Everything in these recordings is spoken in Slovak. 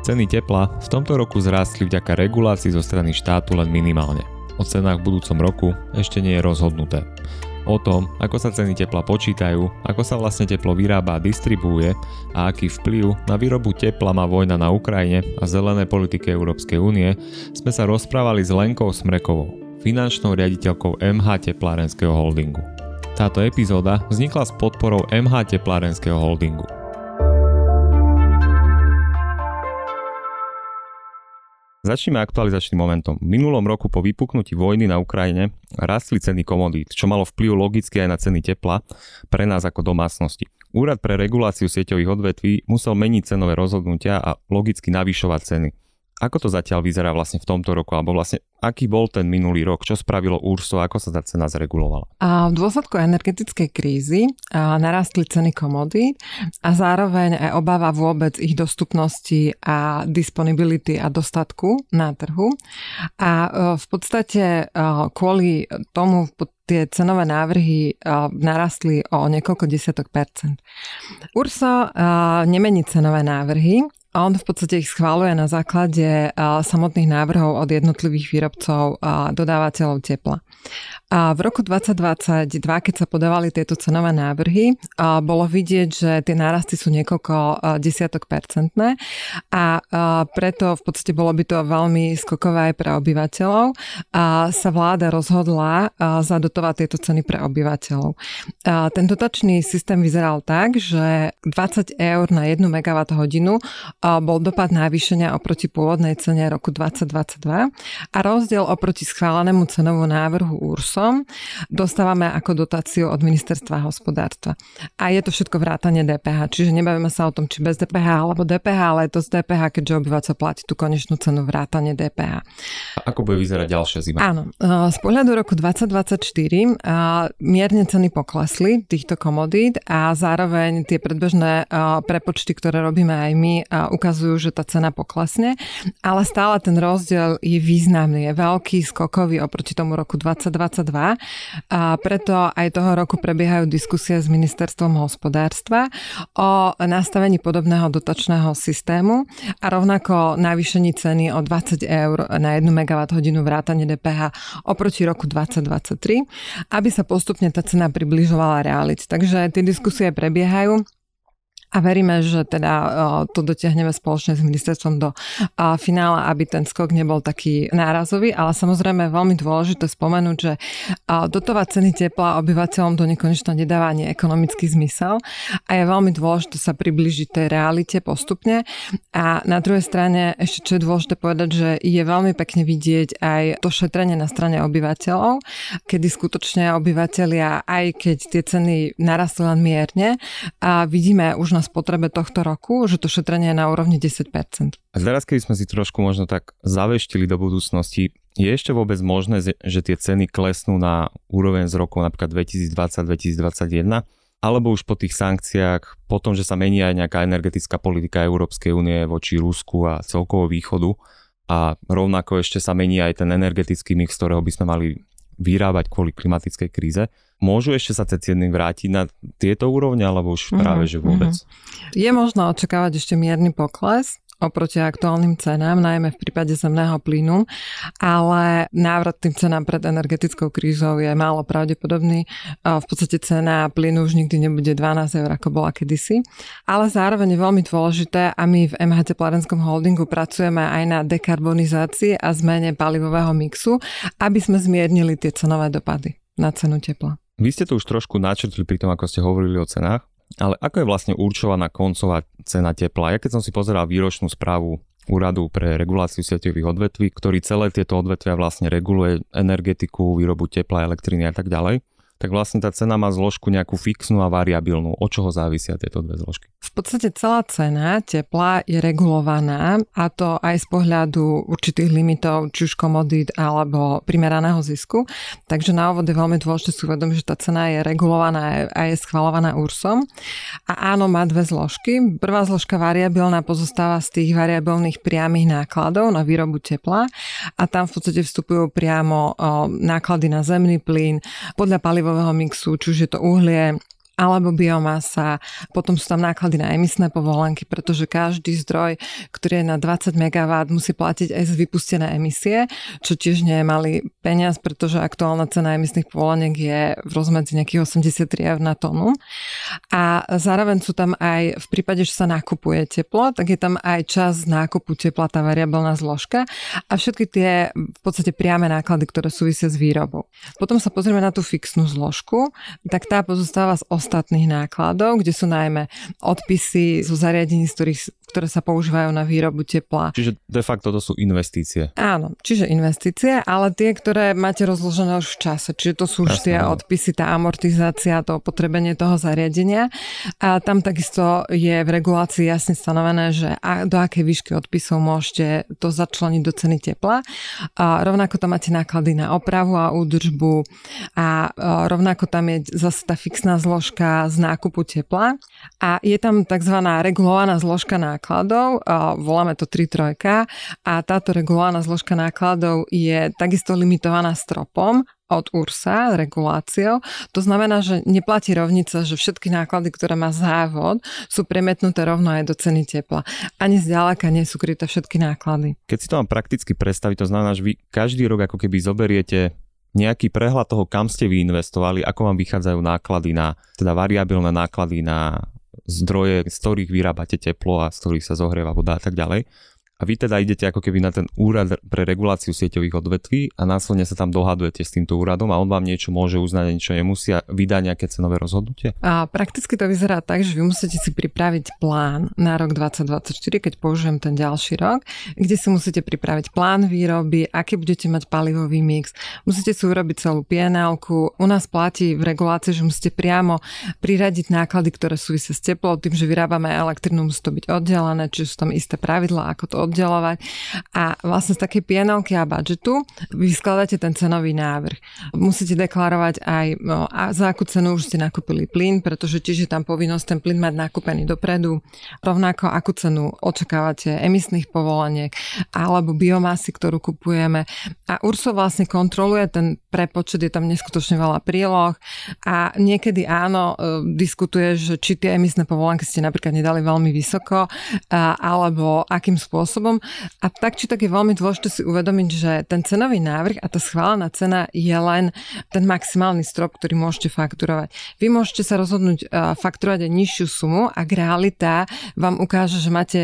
Ceny tepla v tomto roku zrástli vďaka regulácii zo strany štátu len minimálne. O cenách v budúcom roku ešte nie je rozhodnuté. O tom, ako sa ceny tepla počítajú, ako sa vlastne teplo vyrába a distribuuje a aký vplyv na výrobu tepla má vojna na Ukrajine a zelené politiky Európskej únie, sme sa rozprávali s Lenkou Smrekovou, finančnou riaditeľkou MH Teplárenského holdingu. Táto epizóda vznikla s podporou MH Teplárenského holdingu. Začneme aktualizačným momentom. V minulom roku po vypuknutí vojny na Ukrajine rastli ceny komodít, čo malo vplyv logicky aj na ceny tepla pre nás ako domácnosti. Úrad pre reguláciu sieťových odvetví musel meniť cenové rozhodnutia a logicky navyšovať ceny. Ako to zatiaľ vyzerá vlastne v tomto roku, alebo vlastne aký bol ten minulý rok, čo spravilo Urso, ako sa tá cena zregulovala? A v dôsledku energetickej krízy narastli ceny komodít a zároveň aj obáva vôbec ich dostupnosti a disponibility a dostatku na trhu. A e, v podstate e, kvôli tomu tie cenové návrhy narastli o niekoľko desiatok percent. Urso nemení cenové návrhy, a on v podstate ich schváluje na základe samotných návrhov od jednotlivých výrobcov a dodávateľov tepla. A v roku 2022, keď sa podávali tieto cenové návrhy, bolo vidieť, že tie nárasty sú niekoľko desiatok percentné a preto v podstate bolo by to veľmi skokové aj pre obyvateľov a sa vláda rozhodla zadotovať tieto ceny pre obyvateľov. Ten dotačný systém vyzeral tak, že 20 eur na 1 MWh bol dopad navýšenia oproti pôvodnej cene roku 2022 a rozdiel oproti schválenému cenovu návrhu URSOM dostávame ako dotáciu od ministerstva hospodárstva. A je to všetko vrátanie DPH, čiže nebavíme sa o tom, či bez DPH alebo DPH, ale je to z DPH, keďže obyvateľ platí tú konečnú cenu vrátanie DPH. A ako bude vyzerať ďalšia zima? Áno, e, z pohľadu roku 2024 e, mierne ceny poklesli týchto komodít a zároveň tie predbežné e, prepočty, ktoré robíme aj my, ukazujú, že tá cena poklesne, ale stále ten rozdiel je významný, je veľký, skokový oproti tomu roku 2022 a preto aj toho roku prebiehajú diskusie s ministerstvom hospodárstva o nastavení podobného dotačného systému a rovnako navýšení ceny o 20 eur na 1 MWh vrátane DPH oproti roku 2023, aby sa postupne tá cena približovala realite. Takže tie diskusie prebiehajú a veríme, že teda to dotiahneme spoločne s ministerstvom do finála, aby ten skok nebol taký nárazový, ale samozrejme je veľmi dôležité spomenúť, že dotovať ceny tepla obyvateľom do nekonečna nedáva ani ekonomický zmysel. A je veľmi dôležité sa približiť tej realite postupne. A na druhej strane ešte čo je dôležité povedať, že je veľmi pekne vidieť aj to šetrenie na strane obyvateľov, kedy skutočne obyvateľia, aj keď tie ceny narastli len mierne, a vidíme už na na spotrebe tohto roku, že to šetrenie je na úrovni 10%. A teraz, keby sme si trošku možno tak zaveštili do budúcnosti, je ešte vôbec možné, že tie ceny klesnú na úroveň z roku napríklad 2020-2021? Alebo už po tých sankciách, po tom, že sa mení aj nejaká energetická politika Európskej únie voči Rusku a celkovo východu a rovnako ešte sa mení aj ten energetický mix, ktorého by sme mali vyrábať kvôli klimatickej kríze. Môžu ešte sa tie ceny vrátiť na tieto úrovne, alebo už práve, mm-hmm. že vôbec? Mm-hmm. Je možno očakávať ešte mierny pokles, oproti aktuálnym cenám, najmä v prípade zemného plynu, ale návrat tým cenám pred energetickou krízou je málo pravdepodobný. V podstate cena plynu už nikdy nebude 12 eur, ako bola kedysi. Ale zároveň je veľmi dôležité a my v MH Teplarenskom holdingu pracujeme aj na dekarbonizácii a zmene palivového mixu, aby sme zmiernili tie cenové dopady na cenu tepla. Vy ste to už trošku načrtli pri tom, ako ste hovorili o cenách. Ale ako je vlastne určovaná koncová cena tepla? Ja keď som si pozeral výročnú správu Úradu pre reguláciu sieťových odvetví, ktorý celé tieto odvetvia vlastne reguluje energetiku, výrobu tepla, elektriny a tak ďalej, tak vlastne tá cena má zložku nejakú fixnú a variabilnú. Od čoho závisia tieto dve zložky? V podstate celá cena tepla je regulovaná a to aj z pohľadu určitých limitov, či už komodít alebo primeraného zisku. Takže na úvod je veľmi dôležité si uvedomiť, že tá cena je regulovaná a je schvalovaná URSom. A áno, má dve zložky. Prvá zložka variabilná pozostáva z tých variabilných priamých nákladov na výrobu tepla a tam v podstate vstupujú priamo náklady na zemný plyn podľa palivo palivového mixu, či už je to uhlie, alebo biomasa. Potom sú tam náklady na emisné povolenky, pretože každý zdroj, ktorý je na 20 MW, musí platiť aj z vypustené emisie, čo tiež nie je malý peniaz, pretože aktuálna cena emisných povoleniek je v rozmedzi nejakých 83 eur na tonu. A zároveň sú tam aj v prípade, že sa nakupuje teplo, tak je tam aj čas nákupu tepla, tá variabilná zložka a všetky tie v podstate priame náklady, ktoré súvisia s výrobou. Potom sa pozrieme na tú fixnú zložku, tak tá pozostáva z ostatných nákladov, kde sú najmä odpisy zo zariadení, z ktorých, ktoré sa používajú na výrobu tepla. Čiže de facto to sú investície. Áno, čiže investície, ale tie, ktoré máte rozložené už v čase. Čiže to sú už Jasne, tie no. odpisy, tá amortizácia, to opotrebenie toho zariadenia. A tam takisto je v regulácii jasne stanovené, že do akej výšky odpisov môžete to začleniť do ceny tepla. A rovnako tam máte náklady na opravu a údržbu a rovnako tam je zase tá fixná zložka z nákupu tepla a je tam tzv. regulovaná zložka nákladov, voláme to 3.3 a táto regulovaná zložka nákladov je takisto limitovaná stropom od URSA, reguláciou. To znamená, že neplatí rovnica, že všetky náklady, ktoré má závod, sú premetnuté rovno aj do ceny tepla. Ani zďaleka nie sú kryté všetky náklady. Keď si to mám prakticky predstaviť, to znamená, že vy každý rok ako keby zoberiete nejaký prehľad toho, kam ste vy investovali, ako vám vychádzajú náklady na, teda variabilné náklady na zdroje, z ktorých vyrábate teplo a z ktorých sa zohrieva voda a tak ďalej. A vy teda idete ako keby na ten úrad pre reguláciu sieťových odvetví a následne sa tam dohadujete s týmto úradom a on vám niečo môže uznať niečo nemusia vydať nejaké cenové rozhodnutie? A prakticky to vyzerá tak, že vy musíte si pripraviť plán na rok 2024, keď použijem ten ďalší rok, kde si musíte pripraviť plán výroby, aký budete mať palivový mix, musíte si urobiť celú pnl U nás platí v regulácii, že musíte priamo priradiť náklady, ktoré súvisia s teplou, tým, že vyrábame elektrinu, musí to byť oddelené, čiže sú tam isté pravidlá, ako to oddelovať. A vlastne z také pienovky a budžetu vy skladáte ten cenový návrh. Musíte deklarovať aj, no, a za akú cenu už ste nakúpili plyn, pretože tiež je tam povinnosť ten plyn mať nakúpený dopredu. Rovnako akú cenu očakávate emisných povoleniek alebo biomasy, ktorú kupujeme. A URSO vlastne kontroluje ten prepočet, je tam neskutočne veľa príloh a niekedy áno, e, diskutuje, že či tie emisné povolenky ste napríklad nedali veľmi vysoko alebo akým spôsobom spôsobom. A tak či tak je veľmi dôležité si uvedomiť, že ten cenový návrh a tá schválená cena je len ten maximálny strop, ktorý môžete fakturovať. Vy môžete sa rozhodnúť e, fakturovať aj nižšiu sumu, ak realita vám ukáže, že máte,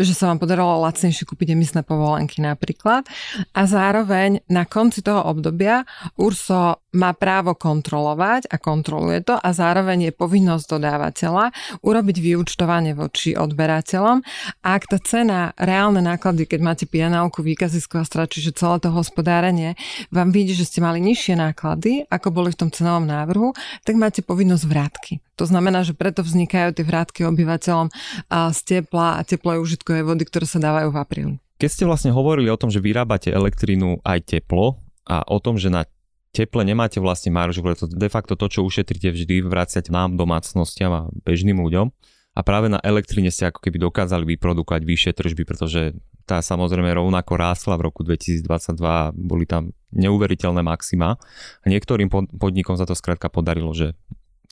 že sa vám podarilo lacnejšie kúpiť emisné povolenky napríklad. A zároveň na konci toho obdobia URSO má právo kontrolovať a kontroluje to a zároveň je povinnosť dodávateľa urobiť vyučtovanie voči odberateľom. A ak tá cena reálne reálne náklady, keď máte pianálku, výkazisko a strach, čiže celé to hospodárenie, vám vidí, že ste mali nižšie náklady, ako boli v tom cenovom návrhu, tak máte povinnosť vrátky. To znamená, že preto vznikajú tie vrátky obyvateľom z tepla a teplej užitkovej vody, ktoré sa dávajú v apríli. Keď ste vlastne hovorili o tom, že vyrábate elektrínu aj teplo a o tom, že na teple nemáte vlastne maržu, pretože de facto to, čo ušetríte vždy, vraciať nám, domácnostiam a bežným ľuďom a práve na elektrine ste ako keby dokázali vyprodukovať vyššie tržby, pretože tá samozrejme rovnako rásla v roku 2022, boli tam neuveriteľné maxima a niektorým podnikom sa to skrátka podarilo, že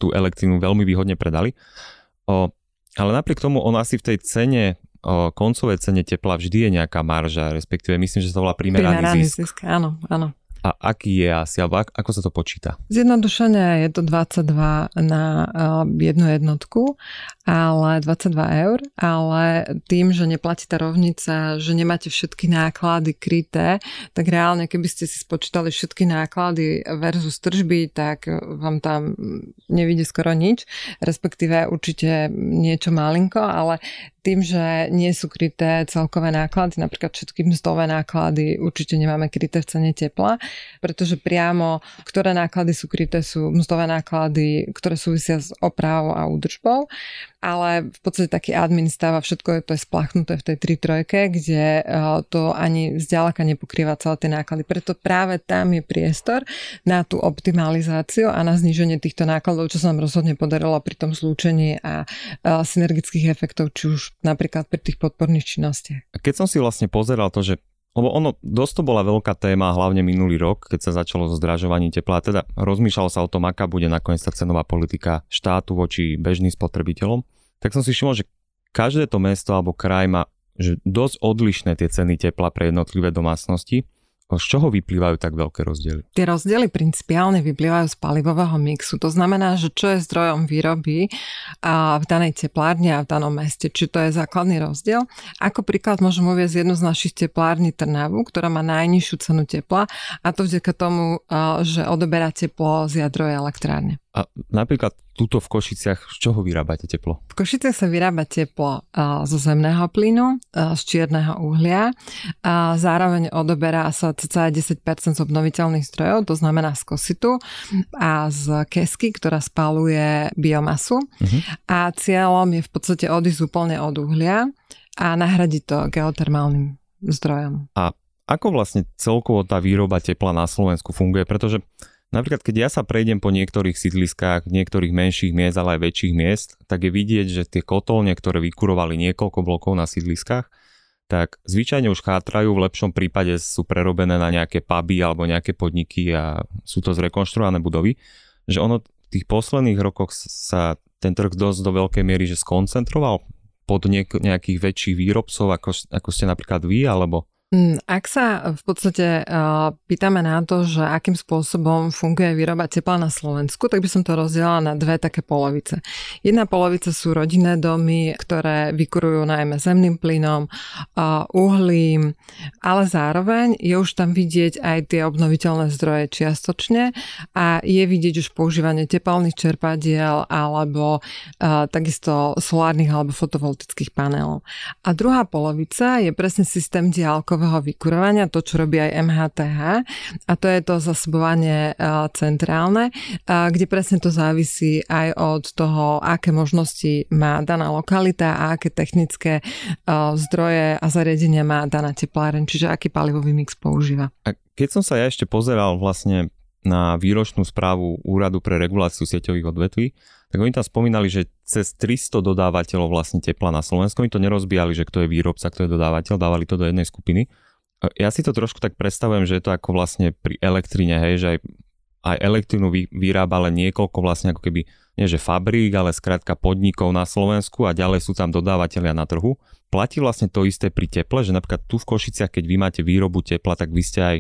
tú elektrínu veľmi výhodne predali. O, ale napriek tomu on asi v tej cene o koncovej cene tepla vždy je nejaká marža, respektíve myslím, že sa to volá primeraný, primeraný zisk. zisk. Áno, áno a aký je asi, alebo ako sa to počíta? Zjednodušene je to 22 na jednu jednotku, ale 22 eur, ale tým, že neplatí tá rovnica, že nemáte všetky náklady kryté, tak reálne, keby ste si spočítali všetky náklady versus tržby, tak vám tam nevidí skoro nič, respektíve určite niečo malinko, ale tým, že nie sú kryté celkové náklady, napríklad všetky mzdové náklady určite nemáme kryté v cene tepla, pretože priamo, ktoré náklady sú kryté, sú mzdové náklady, ktoré súvisia s opravou a údržbou ale v podstate taký admin stáva, všetko je to je splachnuté v tej 3.3, kde eh, to ani zďaleka nepokrýva celé tie náklady. Preto práve tam je priestor na tú optimalizáciu a na zníženie týchto nákladov, čo sa nám rozhodne podarilo pri tom zlúčení a eh, synergických efektov, či už napríklad pri tých podporných činnostiach. Keď som si vlastne pozeral to, že lebo ono dosť to bola veľká téma, hlavne minulý rok, keď sa začalo so zdražovaním tepla. Teda rozmýšľalo sa o tom, aká bude nakoniec tá cenová politika štátu voči bežným spotrebiteľom. Tak som si všimol, že každé to mesto alebo kraj má že dosť odlišné tie ceny tepla pre jednotlivé domácnosti. Z čoho vyplývajú tak veľké rozdiely? Tie rozdiely principiálne vyplývajú z palivového mixu. To znamená, že čo je zdrojom výroby v danej teplárni a v danom meste. Či to je základný rozdiel. Ako príklad môžem uvieť jednu z našich teplární Trnavu, ktorá má najnižšiu cenu tepla a to vďaka tomu, že odoberá teplo z jadrovej elektrárne. A napríklad túto v Košiciach, z čoho vyrábate teplo? V Košiciach sa vyrába teplo zo zemného plynu, z čierneho uhlia. A zároveň odoberá sa cca 10% z obnoviteľných zdrojov, to znamená z kositu a z kesky, ktorá spaluje biomasu. Uh-huh. A cieľom je v podstate odísť úplne od uhlia a nahradiť to geotermálnym zdrojom. A ako vlastne celkovo tá výroba tepla na Slovensku funguje? Pretože Napríklad, keď ja sa prejdem po niektorých sídliskách, niektorých menších miest, ale aj väčších miest, tak je vidieť, že tie kotolne, ktoré vykurovali niekoľko blokov na sídliskách, tak zvyčajne už chátrajú, v lepšom prípade sú prerobené na nejaké puby alebo nejaké podniky a sú to zrekonštruované budovy, že ono v tých posledných rokoch sa ten trh dosť do veľkej miery že skoncentroval pod nejakých väčších výrobcov, ako, ako ste napríklad vy, alebo ak sa v podstate uh, pýtame na to, že akým spôsobom funguje výroba tepla na Slovensku, tak by som to rozdielala na dve také polovice. Jedna polovica sú rodinné domy, ktoré vykurujú najmä zemným plynom, uh, uhlím, ale zároveň je už tam vidieť aj tie obnoviteľné zdroje čiastočne a je vidieť už používanie tepelných čerpadiel alebo uh, takisto solárnych alebo fotovoltických panelov. A druhá polovica je presne systém diálkov dávkového vykurovania, to, čo robí aj MHTH, a to je to zasobovanie centrálne, kde presne to závisí aj od toho, aké možnosti má daná lokalita a aké technické zdroje a zariadenia má daná tepláren, čiže aký palivový mix používa. A keď som sa ja ešte pozeral vlastne na výročnú správu Úradu pre reguláciu sieťových odvetví, tak oni tam spomínali, že cez 300 dodávateľov vlastne tepla na Slovensku, oni to nerozbíjali, že kto je výrobca, kto je dodávateľ, dávali to do jednej skupiny. Ja si to trošku tak predstavujem, že je to ako vlastne pri elektrine, hej, že aj, aj elektrínu vyrába len niekoľko vlastne ako keby, nie že fabrík, ale skrátka podnikov na Slovensku a ďalej sú tam dodávateľia na trhu. Platí vlastne to isté pri teple, že napríklad tu v Košiciach, keď vy máte výrobu tepla, tak vy ste aj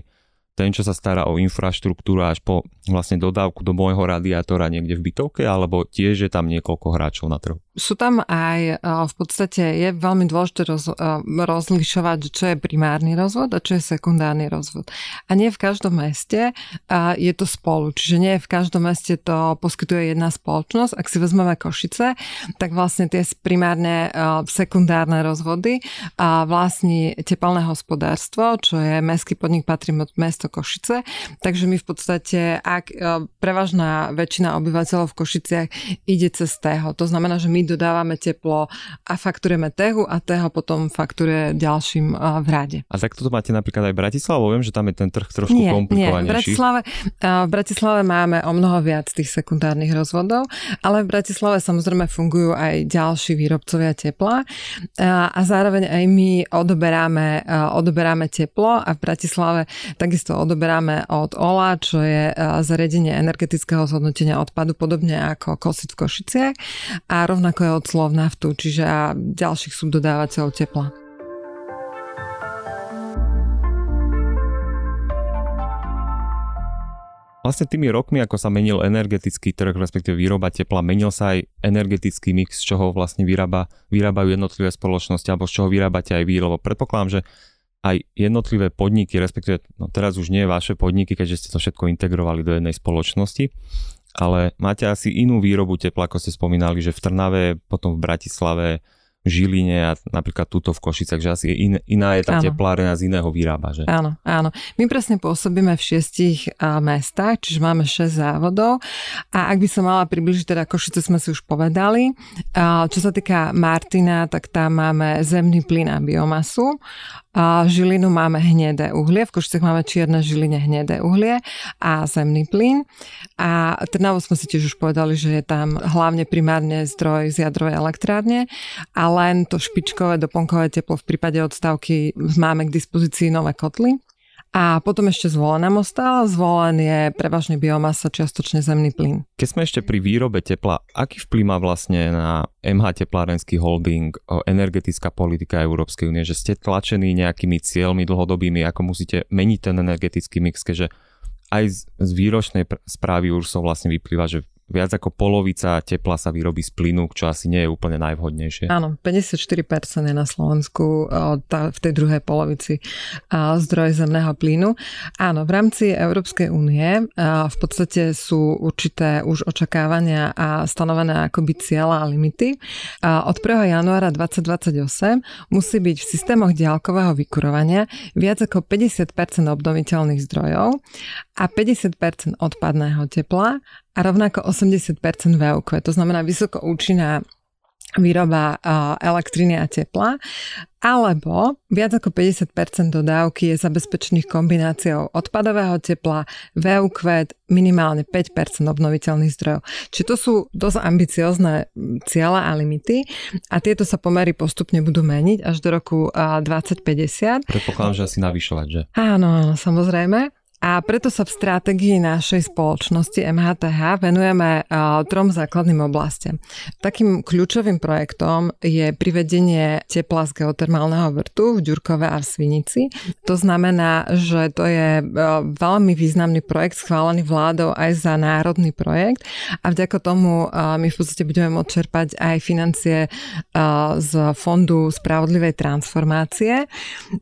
ten, čo sa stará o infraštruktúru až po vlastne dodávku do môjho radiátora niekde v bytovke, alebo tiež je tam niekoľko hráčov na trhu? Sú tam aj, v podstate je veľmi dôležité roz, rozlišovať, čo je primárny rozvod a čo je sekundárny rozvod. A nie v každom meste je to spolu, čiže nie v každom meste to poskytuje jedna spoločnosť. Ak si vezmeme Košice, tak vlastne tie primárne sekundárne rozvody vlastní tepelné hospodárstvo, čo je mestský podnik, patrí od mesto Košice. Takže my v podstate, ak prevažná väčšina obyvateľov v Košiciach ide cez tého, to znamená, že my dodávame teplo a fakturujeme tehu a teho potom fakturuje ďalším v rade. A tak toto máte napríklad aj v Bratislave, viem, že tam je ten trh trošku nie, komplikovanejší. Nie, v Bratislave, v Bratislave máme o mnoho viac tých sekundárnych rozvodov, ale v Bratislave samozrejme fungujú aj ďalší výrobcovia tepla a zároveň aj my odoberáme, odoberáme teplo a v Bratislave takisto odoberáme od OLA, čo je zariadenie energetického zhodnotenia odpadu, podobne ako Kosit v Košiciach a rovnako ako je slov naftu, čiže a ďalších subdodávateľov tepla. Vlastne tými rokmi, ako sa menil energetický trh, respektíve výroba tepla, menil sa aj energetický mix, z čoho vlastne vyrába, vyrábajú jednotlivé spoločnosti, alebo z čoho vyrábate aj vy, lebo predpokladám, že aj jednotlivé podniky, respektíve no teraz už nie vaše podniky, keďže ste to všetko integrovali do jednej spoločnosti, ale máte asi inú výrobu tepla, ako ste spomínali, že v Trnave, potom v Bratislave, Žiline a napríklad túto v Košicach, že asi in, iná je tá teplárena z iného vyrába, že? Áno, áno. My presne pôsobíme v šiestich a, mestách, čiže máme 6 závodov a ak by som mala približiť, teda Košice sme si už povedali, a, čo sa týka Martina, tak tam máme zemný plyn a biomasu A Žilinu máme hnedé uhlie, v Košicech máme čierne Žiline hnedé uhlie a zemný plyn. A Trnavu sme si tiež už povedali, že je tam hlavne primárne zdroj z jadrovej elektrárne a len to špičkové doplnkové teplo v prípade odstavky máme k dispozícii nové kotly. A potom ešte zvolen nám ostal. Zvolen je prevažne biomasa, čiastočne zemný plyn. Keď sme ešte pri výrobe tepla, aký vplyv má vlastne na MH Teplárenský holding energetická politika Európskej únie, že ste tlačení nejakými cieľmi dlhodobými, ako musíte meniť ten energetický mix, keďže aj z, výročnej správy URSO vlastne vyplýva, že viac ako polovica tepla sa vyrobí z plynu, čo asi nie je úplne najvhodnejšie. Áno, 54% je na Slovensku tá, v tej druhej polovici zdroj zemného plynu. Áno, v rámci Európskej únie v podstate sú určité už očakávania a stanovené akoby cieľa a limity. Od 1. januára 2028 musí byť v systémoch diálkového vykurovania viac ako 50% obnoviteľných zdrojov a 50% odpadného tepla a rovnako 80% VUQ, to znamená vysoko účinná výroba elektriny a tepla, alebo viac ako 50% dodávky je zabezpečených kombináciou odpadového tepla, VUQ, minimálne 5% obnoviteľných zdrojov. Čiže to sú dosť ambiciozne ciele a limity a tieto sa pomery postupne budú meniť až do roku 2050. Predpokladám, že asi navyšovať, že? Áno, áno, samozrejme. A preto sa v stratégii našej spoločnosti MHTH venujeme trom základným oblastiam. Takým kľúčovým projektom je privedenie tepla z geotermálneho vrtu v Ďurkove a v Svinici. To znamená, že to je veľmi významný projekt schválený vládou aj za národný projekt a vďaka tomu my v podstate budeme môcť čerpať aj financie z Fondu spravodlivej transformácie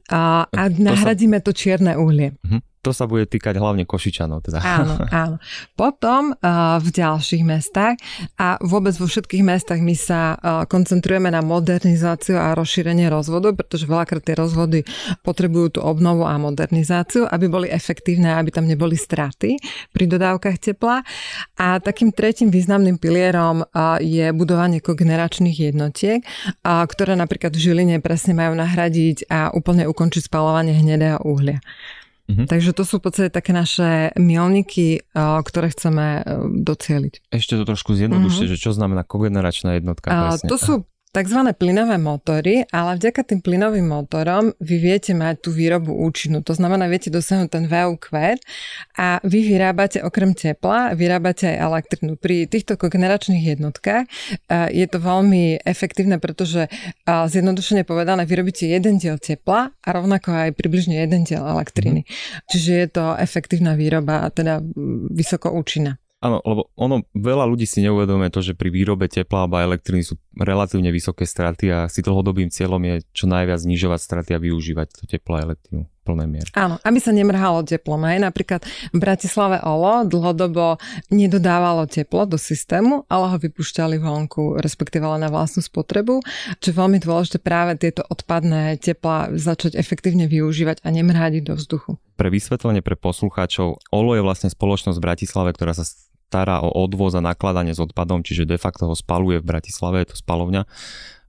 a nahradíme to čierne uhlie. Mhm to sa bude týkať hlavne Košičanov. Teda. Áno, áno. Potom uh, v ďalších mestách a vôbec vo všetkých mestách my sa uh, koncentrujeme na modernizáciu a rozšírenie rozvodov, pretože veľakrát tie rozvody potrebujú tú obnovu a modernizáciu, aby boli efektívne, aby tam neboli straty pri dodávkach tepla. A takým tretím významným pilierom uh, je budovanie kogeneračných jednotiek, uh, ktoré napríklad v Žiline presne majú nahradiť a úplne ukončiť spalovanie hnedého uhlia. Mm-hmm. Takže to sú v podstate také naše milníky, ktoré chceme e, docieliť. Ešte to trošku zjednodušte, mm-hmm. že čo znamená kogeneračná jednotka? Presne. To sú tzv. plynové motory, ale vďaka tým plynovým motorom vy viete mať tú výrobu účinnú. To znamená, viete dosiahnuť ten VUQ a vy vyrábate okrem tepla, vyrábate aj elektrinu. Pri týchto kogeneračných jednotkách je to veľmi efektívne, pretože zjednodušene povedané, vyrobíte jeden diel tepla a rovnako aj približne jeden diel elektriny. Mm. Čiže je to efektívna výroba a teda vysoko účinná. Áno, lebo ono, veľa ľudí si neuvedomuje to, že pri výrobe tepla alebo elektriny sú relatívne vysoké straty a si dlhodobým cieľom je čo najviac znižovať straty a využívať to teplo a elektrínu v plnej miere. Áno, aby sa nemrhalo teplom. Aj napríklad v Bratislave OLO dlhodobo nedodávalo teplo do systému, ale ho vypúšťali vonku, respektíve na vlastnú spotrebu, čo je veľmi dôležité práve tieto odpadné tepla začať efektívne využívať a nemrhať do vzduchu. Pre vysvetlenie pre poslucháčov, OLO je vlastne spoločnosť v Bratislave, ktorá sa stará o odvoz a nakladanie s odpadom, čiže de facto ho spaluje v Bratislave, je to spalovňa.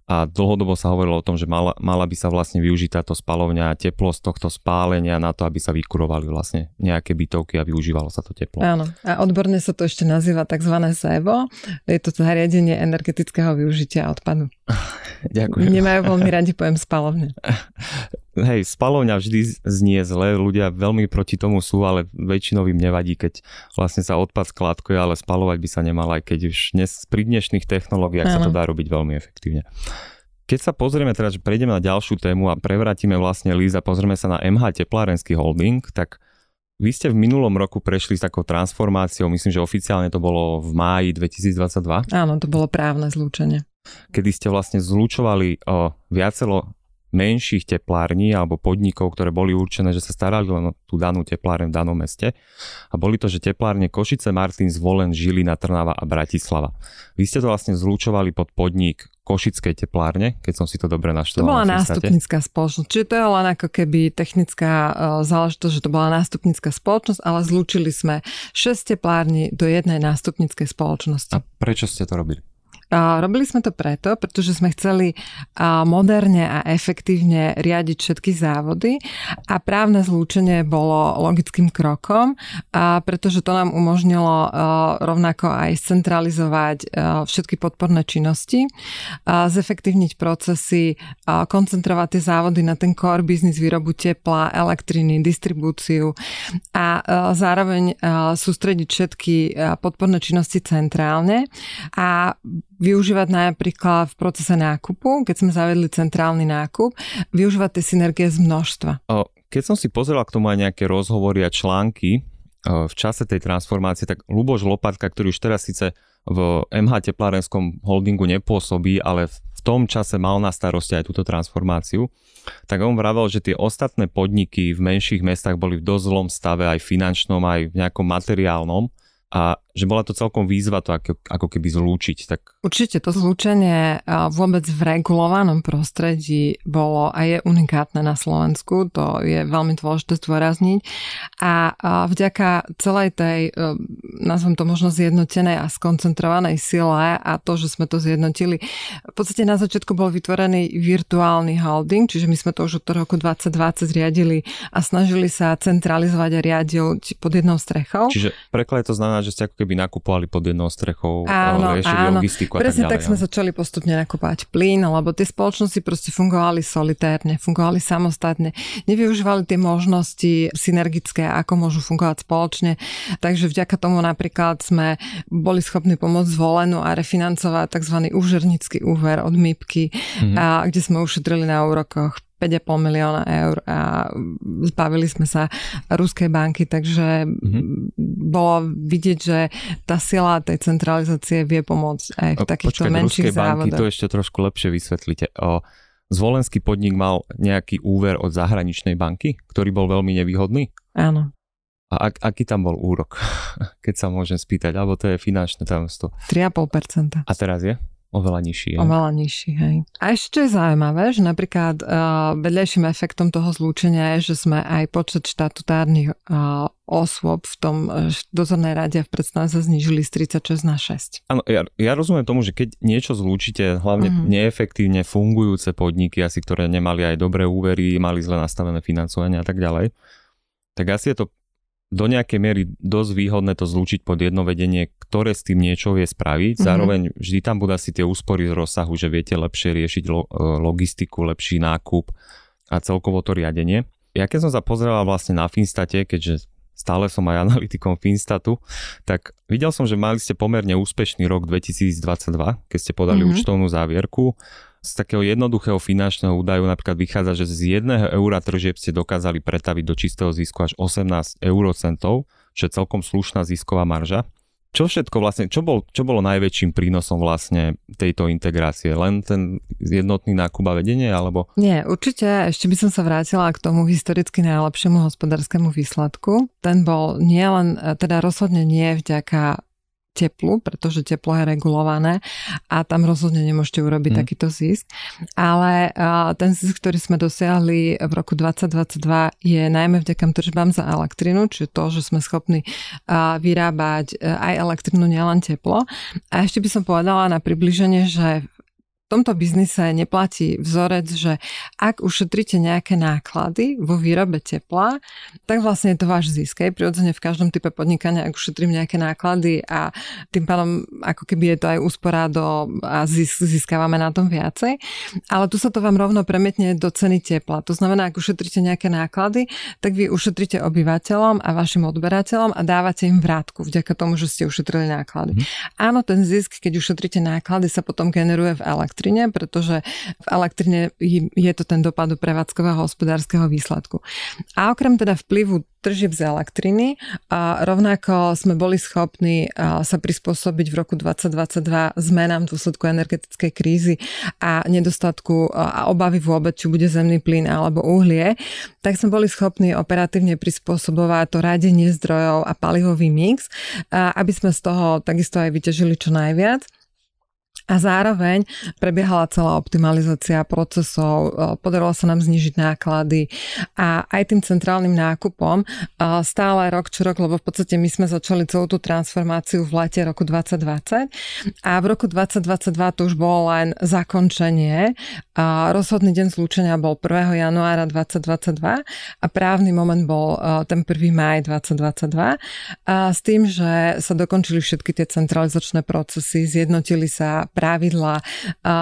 A dlhodobo sa hovorilo o tom, že mala, mala by sa vlastne využiť táto spalovňa a teplo z tohto spálenia na to, aby sa vykurovali vlastne nejaké bytovky a využívalo sa to teplo. Áno. A odborne sa to ešte nazýva tzv. ZEVO. Je to zariadenie energetického využitia odpadu. Ďakujem. Nemajú veľmi radi pojem spalovne. hej, spalovňa vždy znie zle, ľudia veľmi proti tomu sú, ale väčšinou im nevadí, keď vlastne sa odpad skladkuje, ale spalovať by sa nemal, aj keď už dnes, pri dnešných technológiách sa to dá robiť veľmi efektívne. Keď sa pozrieme teraz, že prejdeme na ďalšiu tému a prevrátime vlastne líz a pozrieme sa na MH Teplárenský holding, tak vy ste v minulom roku prešli s takou transformáciou, myslím, že oficiálne to bolo v máji 2022. Áno, to bolo právne zlúčenie. Kedy ste vlastne zlúčovali o viacelo menších teplární alebo podnikov, ktoré boli určené, že sa starali len o tú danú teplárne v danom meste. A boli to, že teplárne Košice, Martin, Zvolen, Žilina, Trnava a Bratislava. Vy ste to vlastne zlúčovali pod podnik Košickej teplárne, keď som si to dobre naštudoval. To bola nástupnická spoločnosť, čiže to je len ako keby technická uh, záležitosť, že to bola nástupnická spoločnosť, ale zlúčili sme 6 teplární do jednej nástupnickej spoločnosti. A prečo ste to robili? Robili sme to preto, pretože sme chceli moderne a efektívne riadiť všetky závody a právne zlúčenie bolo logickým krokom, pretože to nám umožnilo rovnako aj centralizovať všetky podporné činnosti, zefektívniť procesy, koncentrovať tie závody na ten core business, výrobu tepla, elektriny, distribúciu a zároveň sústrediť všetky podporné činnosti centrálne a využívať napríklad v procese nákupu, keď sme zavedli centrálny nákup, využívať tie synergie z množstva. Keď som si pozrel k tomu aj nejaké rozhovory a články v čase tej transformácie, tak Luboš Lopatka, ktorý už teraz síce v MH Teplárenskom holdingu nepôsobí, ale v tom čase mal na starosti aj túto transformáciu, tak on vravel, že tie ostatné podniky v menších mestách boli v dosť zlom stave aj finančnom, aj v nejakom materiálnom a že bola to celkom výzva to ako, ako keby zlúčiť. Tak... Určite to zlúčenie vôbec v regulovanom prostredí bolo a je unikátne na Slovensku, to je veľmi dôležité zdôrazniť. A vďaka celej tej, e, nazvem to možno zjednotenej a skoncentrovanej sile a to, že sme to zjednotili, v podstate na začiatku bol vytvorený virtuálny holding, čiže my sme to už od roku 2020 riadili a snažili sa centralizovať a riadiť pod jednou strechou. Čiže preklad to znamená, že ste ako keby nakupovali pod jednou strechou, áno, riešili áno. logistiku a Presne tak, ďalej, tak sme začali postupne nakupovať plyn, lebo tie spoločnosti proste fungovali solitárne, fungovali samostatne, nevyužívali tie možnosti synergické, ako môžu fungovať spoločne. Takže vďaka tomu napríklad sme boli schopní pomôcť zvolenú a refinancovať tzv. úžernický úver od MIPky, mm-hmm. a, kde sme ušetrili na úrokoch 5,5 milióna eur a zbavili sme sa ruskej banky, takže mm-hmm. bolo vidieť, že tá sila tej centralizácie vie pomôcť aj v takýchto Počkať, menších závodoch. banky, to ešte trošku lepšie vysvetlite. O, Zvolenský podnik mal nejaký úver od zahraničnej banky, ktorý bol veľmi nevýhodný? Áno. A ak, aký tam bol úrok, keď sa môžem spýtať? Alebo to je finančné tajomstvo? 3,5%. A teraz je? Oveľa nižší. Je. Oveľa nižší, hej. A ešte je zaujímavé, že napríklad uh, vedľajším efektom toho zlúčenia je, že sme aj počet štatutárnych uh, osôb v tom uh, dozornej rade v predstave sa znižili z 36 na 6. Áno, ja, ja rozumiem tomu, že keď niečo zlúčite, hlavne mm-hmm. neefektívne fungujúce podniky, asi ktoré nemali aj dobré úvery, mali zle nastavené financovanie a tak ďalej, tak asi je to do nejakej miery dosť výhodné to zlúčiť pod jedno vedenie, ktoré s tým niečo vie spraviť. Mm-hmm. Zároveň vždy tam budú asi tie úspory z rozsahu, že viete lepšie riešiť lo- e, logistiku, lepší nákup a celkovo to riadenie. Ja keď som sa pozeral vlastne na Finstate, keďže stále som aj analytikom Finstatu, tak videl som, že mali ste pomerne úspešný rok 2022, keď ste podali mm-hmm. účtovnú závierku z takého jednoduchého finančného údaju napríklad vychádza, že z jedného eura tržieb ste dokázali pretaviť do čistého zisku až 18 eurocentov, čo je celkom slušná zisková marža. Čo všetko vlastne, čo, bol, čo bolo najväčším prínosom vlastne tejto integrácie? Len ten jednotný nákup a vedenie, alebo? Nie, určite ešte by som sa vrátila k tomu historicky najlepšiemu hospodárskému výsledku. Ten bol nielen, teda rozhodne nie vďaka teplu, pretože teplo je regulované a tam rozhodne nemôžete urobiť mm. takýto zisk. Ale uh, ten zisk, ktorý sme dosiahli v roku 2022 je najmä vďaka tržbám za elektrinu, čiže to, že sme schopní uh, vyrábať uh, aj elektrinu, nielen teplo. A ešte by som povedala na približenie, že v tomto biznise neplatí vzorec, že ak ušetríte nejaké náklady vo výrobe tepla, tak vlastne je to váš zisk. Prirodzene v každom type podnikania, ak ušetrím nejaké náklady a tým pádom ako keby je to aj úspora do, a zisk, získavame na tom viacej. Ale tu sa to vám rovno premietne do ceny tepla. To znamená, ak ušetríte nejaké náklady, tak vy ušetríte obyvateľom a vašim odberateľom a dávate im vrátku vďaka tomu, že ste ušetrili náklady. Mm. Áno, ten zisk, keď ušetríte náklady, sa potom generuje v elektrine elektrine, pretože v elektrine je to ten dopad do prevádzkového hospodárskeho výsledku. A okrem teda vplyvu tržieb z elektriny a rovnako sme boli schopní sa prispôsobiť v roku 2022 zmenám v dôsledku energetickej krízy a nedostatku a obavy vôbec, či bude zemný plyn alebo uhlie, tak sme boli schopní operatívne prispôsobovať to radenie zdrojov a palivový mix, aby sme z toho takisto aj vyťažili čo najviac. A zároveň prebiehala celá optimalizácia procesov, podarilo sa nám znižiť náklady a aj tým centrálnym nákupom stále rok čo rok, lebo v podstate my sme začali celú tú transformáciu v lete roku 2020 a v roku 2022 to už bolo len zakončenie. Rozhodný deň zlúčenia bol 1. januára 2022 a právny moment bol ten 1. maj 2022 s tým, že sa dokončili všetky tie centralizačné procesy, zjednotili sa pravidlá,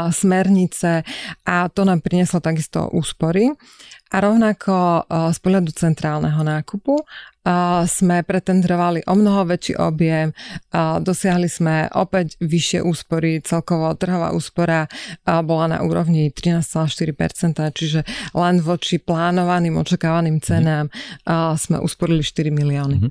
smernice a to nám prinieslo takisto úspory. A rovnako z pohľadu centrálneho nákupu sme pretendrovali o mnoho väčší objem, dosiahli sme opäť vyššie úspory, celkovo trhová úspora bola na úrovni 13,4%, čiže len voči plánovaným, očakávaným mhm. cenám sme usporili 4 milióny. Mhm.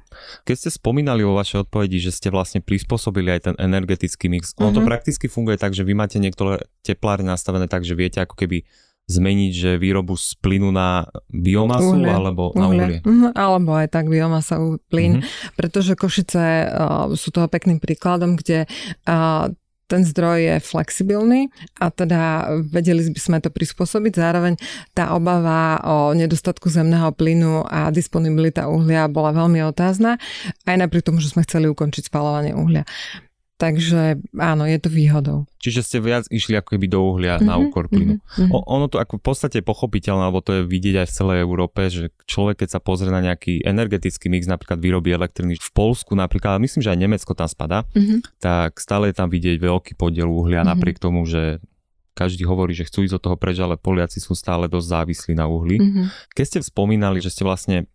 Keď ste spomínali vo vašej odpovedi, že ste vlastne prispôsobili aj ten energetický mix, ono to mhm. prakticky funguje tak, že vy máte niektoré teplárne nastavené tak, že viete ako keby zmeniť, že výrobu z plynu na biomasu uhlie. alebo na uhlie. Mhm, alebo aj tak biomasa, plyn, mm-hmm. pretože Košice uh, sú toho pekným príkladom, kde uh, ten zdroj je flexibilný a teda vedeli by sme to prispôsobiť. Zároveň tá obava o nedostatku zemného plynu a disponibilita uhlia bola veľmi otázna, aj napriek tomu, že sme chceli ukončiť spalovanie uhlia. Takže áno, je to výhodou. Čiže ste viac išli ako keby do uhlia mm-hmm, na mhm, úkor plynu. Mm-hmm. O, ono to ako v podstate pochopiteľné, alebo to je vidieť aj v celej Európe, že človek keď sa pozrie na nejaký energetický mix, napríklad výroby elektriny v Polsku napríklad, ale myslím, že aj Nemecko tam spadá, mm-hmm. tak stále je tam vidieť veľký podiel uhlia, mm-hmm. napriek tomu, že každý hovorí, že chcú ísť od toho preč, ale Poliaci sú stále dosť závislí na uhli. Mm-hmm. Keď ste spomínali, že ste vlastne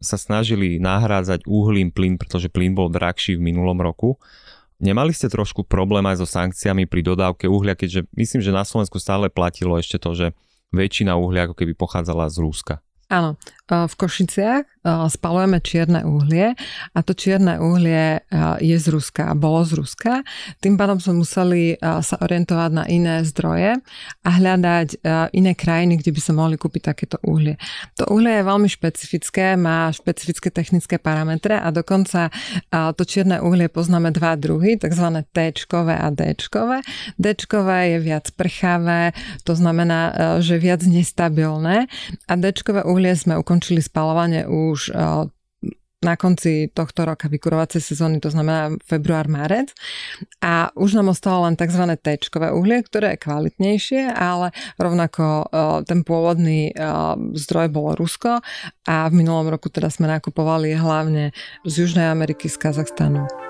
sa snažili nahrádzať uhlím plyn, pretože plyn bol drahší v minulom roku, Nemali ste trošku problém aj so sankciami pri dodávke uhlia, keďže myslím, že na Slovensku stále platilo ešte to, že väčšina uhlia ako keby pochádzala z Rúska. Áno, v Košiciach spalujeme čierne uhlie a to čierne uhlie je z Ruska bolo z Ruska. Tým pádom sme museli sa orientovať na iné zdroje a hľadať iné krajiny, kde by sa mohli kúpiť takéto uhlie. To uhlie je veľmi špecifické, má špecifické technické parametre a dokonca to čierne uhlie poznáme dva druhy, tzv. T a D. D je viac prchavé, to znamená, že viac nestabilné a D uhlie sme ukončili ukončili spalovanie už eh, na konci tohto roka vykurovacej sezóny, to znamená február, marec. A už nám ostalo len tzv. T uhlie, ktoré je kvalitnejšie, ale rovnako eh, ten pôvodný eh, zdroj bolo Rusko a v minulom roku teda sme nakupovali hlavne z Južnej Ameriky, z Kazachstanu.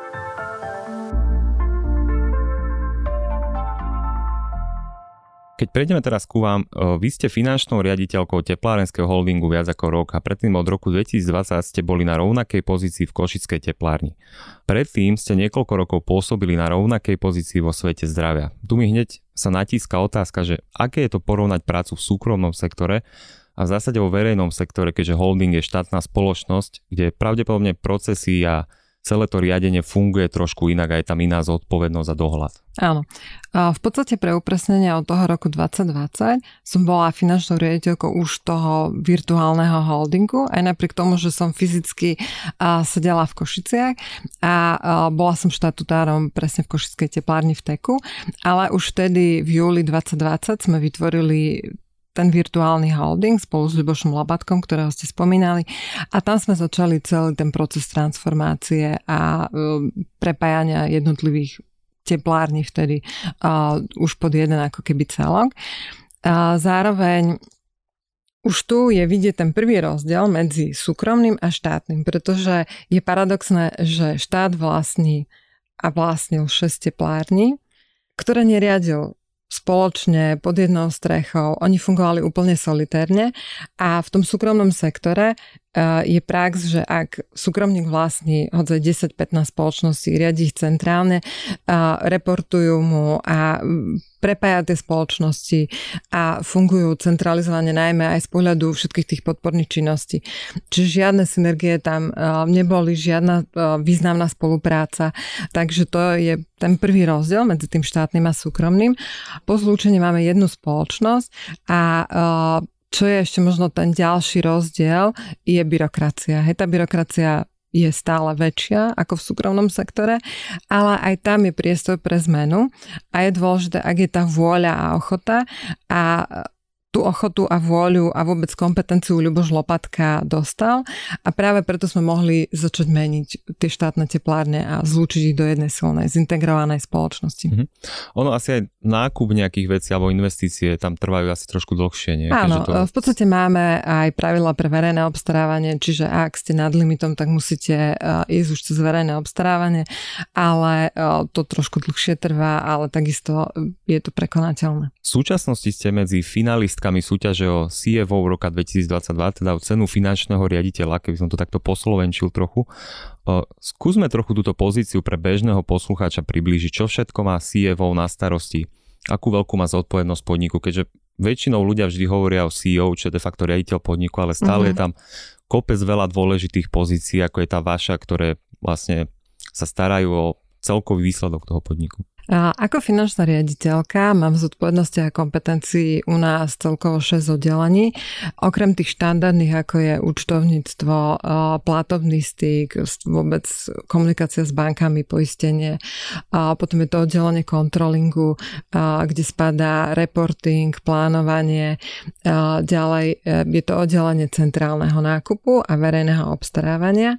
Keď prejdeme teraz ku vám, vy ste finančnou riaditeľkou teplárenského holdingu viac ako rok a predtým od roku 2020 ste boli na rovnakej pozícii v Košickej teplárni. Predtým ste niekoľko rokov pôsobili na rovnakej pozícii vo svete zdravia. Tu mi hneď sa natíska otázka, že aké je to porovnať prácu v súkromnom sektore a v zásade vo verejnom sektore, keďže holding je štátna spoločnosť, kde pravdepodobne procesy a celé to riadenie funguje trošku inak, aj tam iná zodpovednosť a dohľad. Áno. A v podstate pre upresnenie od toho roku 2020 som bola finančnou riaditeľkou už toho virtuálneho holdingu, aj napriek tomu, že som fyzicky sedela v Košiciach a bola som štatutárom presne v Košickej teplárni v Teku, ale už vtedy v júli 2020 sme vytvorili ten virtuálny holding spolu s Ľubošom Labatkom, ktorého ste spomínali. A tam sme začali celý ten proces transformácie a uh, prepájania jednotlivých teplární vtedy uh, už pod jeden ako keby celok. A zároveň už tu je vidieť ten prvý rozdiel medzi súkromným a štátnym, pretože je paradoxné, že štát vlastní a vlastnil 6 teplární, ktoré neriadil spoločne pod jednou strechou. Oni fungovali úplne solitérne a v tom súkromnom sektore je prax, že ak súkromník vlastní hodzaj 10-15 spoločností, riadi ich centrálne, reportujú mu a prepája tie spoločnosti a fungujú centralizovane najmä aj z pohľadu všetkých tých podporných činností. Čiže žiadne synergie tam eh, neboli, žiadna významná spolupráca. Takže to je ten prvý rozdiel medzi tým štátnym a súkromným. Po zlúčení máme jednu spoločnosť a čo je ešte možno ten ďalší rozdiel, je byrokracia. Hej, tá byrokracia je stále väčšia ako v súkromnom sektore, ale aj tam je priestor pre zmenu a je dôležité, ak je tá vôľa a ochota a tú ochotu a vôľu a vôbec kompetenciu Ľuboš Lopatka dostal a práve preto sme mohli začať meniť tie štátne teplárne a zlúčiť ich do jednej silnej, zintegrovanej spoločnosti. Mm-hmm. Ono asi aj nákup nejakých vecí alebo investície tam trvajú asi trošku dlhšie, nie? Áno, to... v podstate máme aj pravidla pre verejné obstarávanie, čiže ak ste nad limitom, tak musíte ísť už cez verejné obstarávanie, ale to trošku dlhšie trvá, ale takisto je to prekonateľné. V súčasnosti ste medzi finalist finalistkami súťaže o CFO roka 2022, teda o cenu finančného riaditeľa, keby som to takto poslovenčil trochu. Skúsme trochu túto pozíciu pre bežného poslucháča priblížiť, čo všetko má CFO na starosti, akú veľkú má zodpovednosť podniku, keďže väčšinou ľudia vždy hovoria o CEO, čo je de facto riaditeľ podniku, ale stále mm-hmm. je tam kopec veľa dôležitých pozícií, ako je tá vaša, ktoré vlastne sa starajú o celkový výsledok toho podniku. Ako finančná riaditeľka mám zodpovednosti a kompetencií u nás celkovo 6 oddelení. Okrem tých štandardných, ako je účtovníctvo, platobný styk, vôbec komunikácia s bankami, poistenie. A potom je to oddelenie kontrolingu, kde spadá reporting, plánovanie. Ďalej e, je to oddelenie centrálneho nákupu a verejného obstarávania.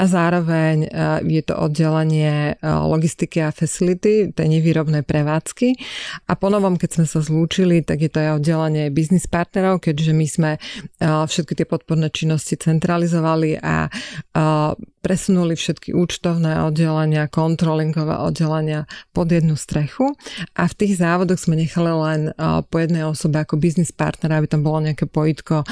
A zároveň e, je to oddelenie logistiky a facility, nevýrobné prevádzky. A ponovom, keď sme sa zlúčili, tak je to aj oddelenie biznis partnerov, keďže my sme všetky tie podporné činnosti centralizovali a presunuli všetky účtovné oddelenia, kontrolingové oddelenia pod jednu strechu a v tých závodoch sme nechali len po jednej osobe ako biznis partner, aby tam bolo nejaké pojitko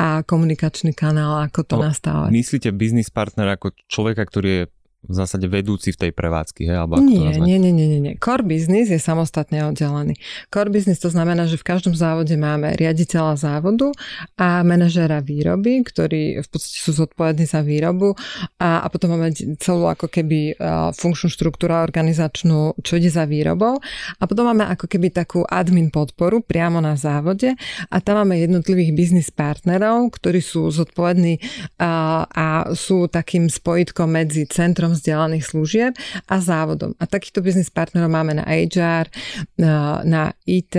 a komunikačný kanál, ako to no, nastavať. Myslíte biznis partner ako človeka, ktorý je v zásade vedúci v tej prevádzky, hej? Alebo nie, to nie, nie, nie, nie, nie. Core business je samostatne oddelený. Core business to znamená, že v každom závode máme riaditeľa závodu a manažéra výroby, ktorí v podstate sú zodpovední za výrobu a, a potom máme celú ako keby uh, funkčnú štruktúru organizačnú, čo ide za výrobou a potom máme ako keby takú admin podporu priamo na závode a tam máme jednotlivých biznis partnerov, ktorí sú zodpovední uh, a sú takým spojitkom medzi centrom centrom vzdelaných služieb a závodom. A takýchto biznis partnerov máme na HR, na IT,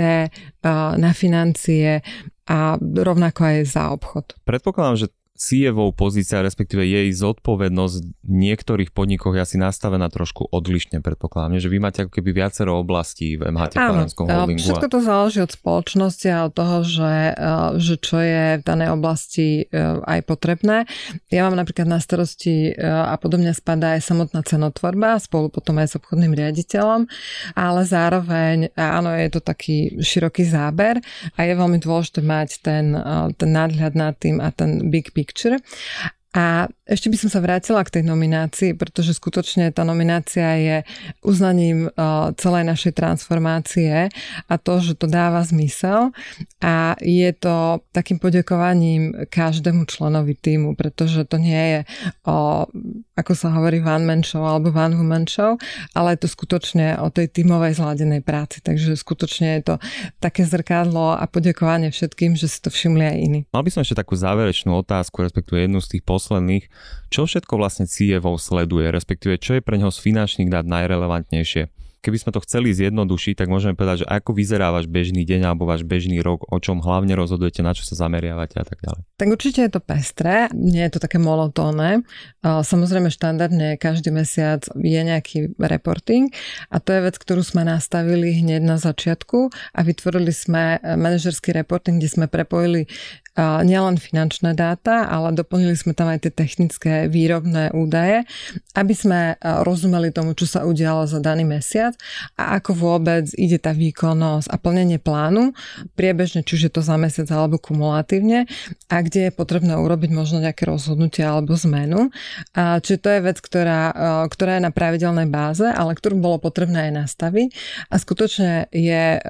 na financie a rovnako aj za obchod. Predpokladám, že CFO pozícia, respektíve jej zodpovednosť v niektorých podnikoch je asi nastavená trošku odlišne, predpokladám, že vy máte ako keby viacero oblastí v MHT Klarenskom holdingu. Všetko to záleží od spoločnosti a od toho, že, že čo je v danej oblasti aj potrebné. Ja mám napríklad na starosti a podobne spadá aj samotná cenotvorba, spolu potom aj s obchodným riaditeľom, ale zároveň, áno, je to taký široký záber a je veľmi dôležité mať ten, ten nadhľad nad tým a ten big picture picture. A ešte by som sa vrátila k tej nominácii, pretože skutočne tá nominácia je uznaním celej našej transformácie a to, že to dáva zmysel a je to takým poďakovaním každému členovi týmu, pretože to nie je o, ako sa hovorí one man show alebo one woman show, ale je to skutočne o tej tímovej zladenej práci, takže skutočne je to také zrkadlo a poďakovanie všetkým, že si to všimli aj iní. Mal by som ešte takú záverečnú otázku, respektíve jednu z tých posledných. Čo všetko vlastne CFO sleduje, respektíve čo je pre neho z finančných dát najrelevantnejšie? Keby sme to chceli zjednodušiť, tak môžeme povedať, že ako vyzerá váš bežný deň alebo váš bežný rok, o čom hlavne rozhodujete, na čo sa zameriavate a tak ďalej. Tak určite je to pestré, nie je to také monotónne. Samozrejme štandardne každý mesiac je nejaký reporting a to je vec, ktorú sme nastavili hneď na začiatku a vytvorili sme manažerský reporting, kde sme prepojili nielen finančné dáta, ale doplnili sme tam aj tie technické výrobné údaje, aby sme rozumeli tomu, čo sa udialo za daný mesiac a ako vôbec ide tá výkonnosť a plnenie plánu priebežne, či už je to za mesiac alebo kumulatívne a kde je potrebné urobiť možno nejaké rozhodnutie alebo zmenu. Čiže to je vec, ktorá, ktorá je na pravidelnej báze, ale ktorú bolo potrebné aj nastaviť a skutočne je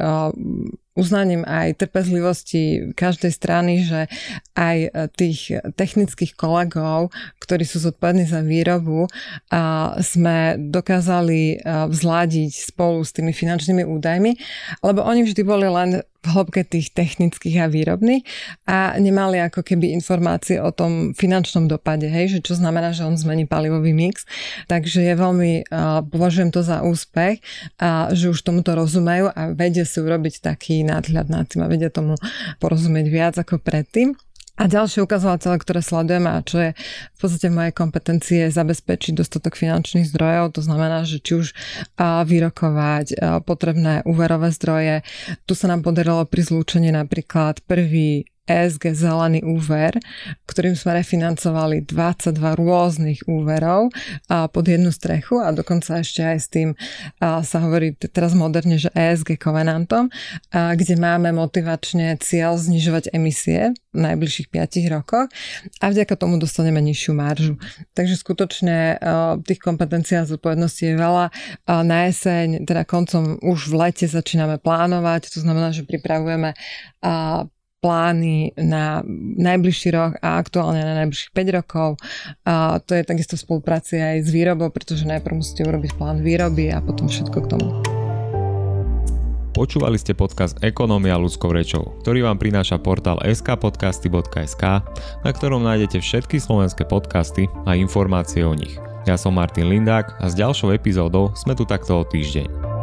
uznaním aj trpezlivosti každej strany, že aj e, tých technických kolegov, ktorí sú zodpovední za výrobu, sme dokázali e, vzladiť spolu s tými finančnými údajmi, lebo oni vždy boli len v hĺbke tých technických a výrobných a nemali ako keby informácie o tom finančnom dopade, hej, že čo znamená, že on zmení palivový mix. Takže je veľmi, uh, považujem to za úspech, a že už tomuto rozumejú a vedia si urobiť taký nadhľad nad tým a vedia tomu porozumieť viac ako predtým. A ďalšie ukazovatele, ktoré sledujeme a čo je v podstate v mojej kompetencie zabezpečiť dostatok finančných zdrojov, to znamená, že či už vyrokovať potrebné úverové zdroje. Tu sa nám podarilo pri zlúčení napríklad prvý ESG zelený úver, ktorým sme refinancovali 22 rôznych úverov pod jednu strechu a dokonca ešte aj s tým sa hovorí teraz moderne, že ESG Covenantom, kde máme motivačne cieľ znižovať emisie v najbližších 5 rokoch a vďaka tomu dostaneme nižšiu maržu. Takže skutočne tých kompetencií a zodpovedností je veľa. Na jeseň, teda koncom už v lete začíname plánovať, to znamená, že pripravujeme plány na najbližší rok a aktuálne na najbližších 5 rokov. A to je takisto v spolupráci aj s výrobou, pretože najprv musíte urobiť plán výroby a potom všetko k tomu. Počúvali ste podcast Ekonomia ľudskou rečou, ktorý vám prináša portál skpodcasty.sk, na ktorom nájdete všetky slovenské podcasty a informácie o nich. Ja som Martin Lindák a s ďalšou epizódou sme tu takto o týždeň.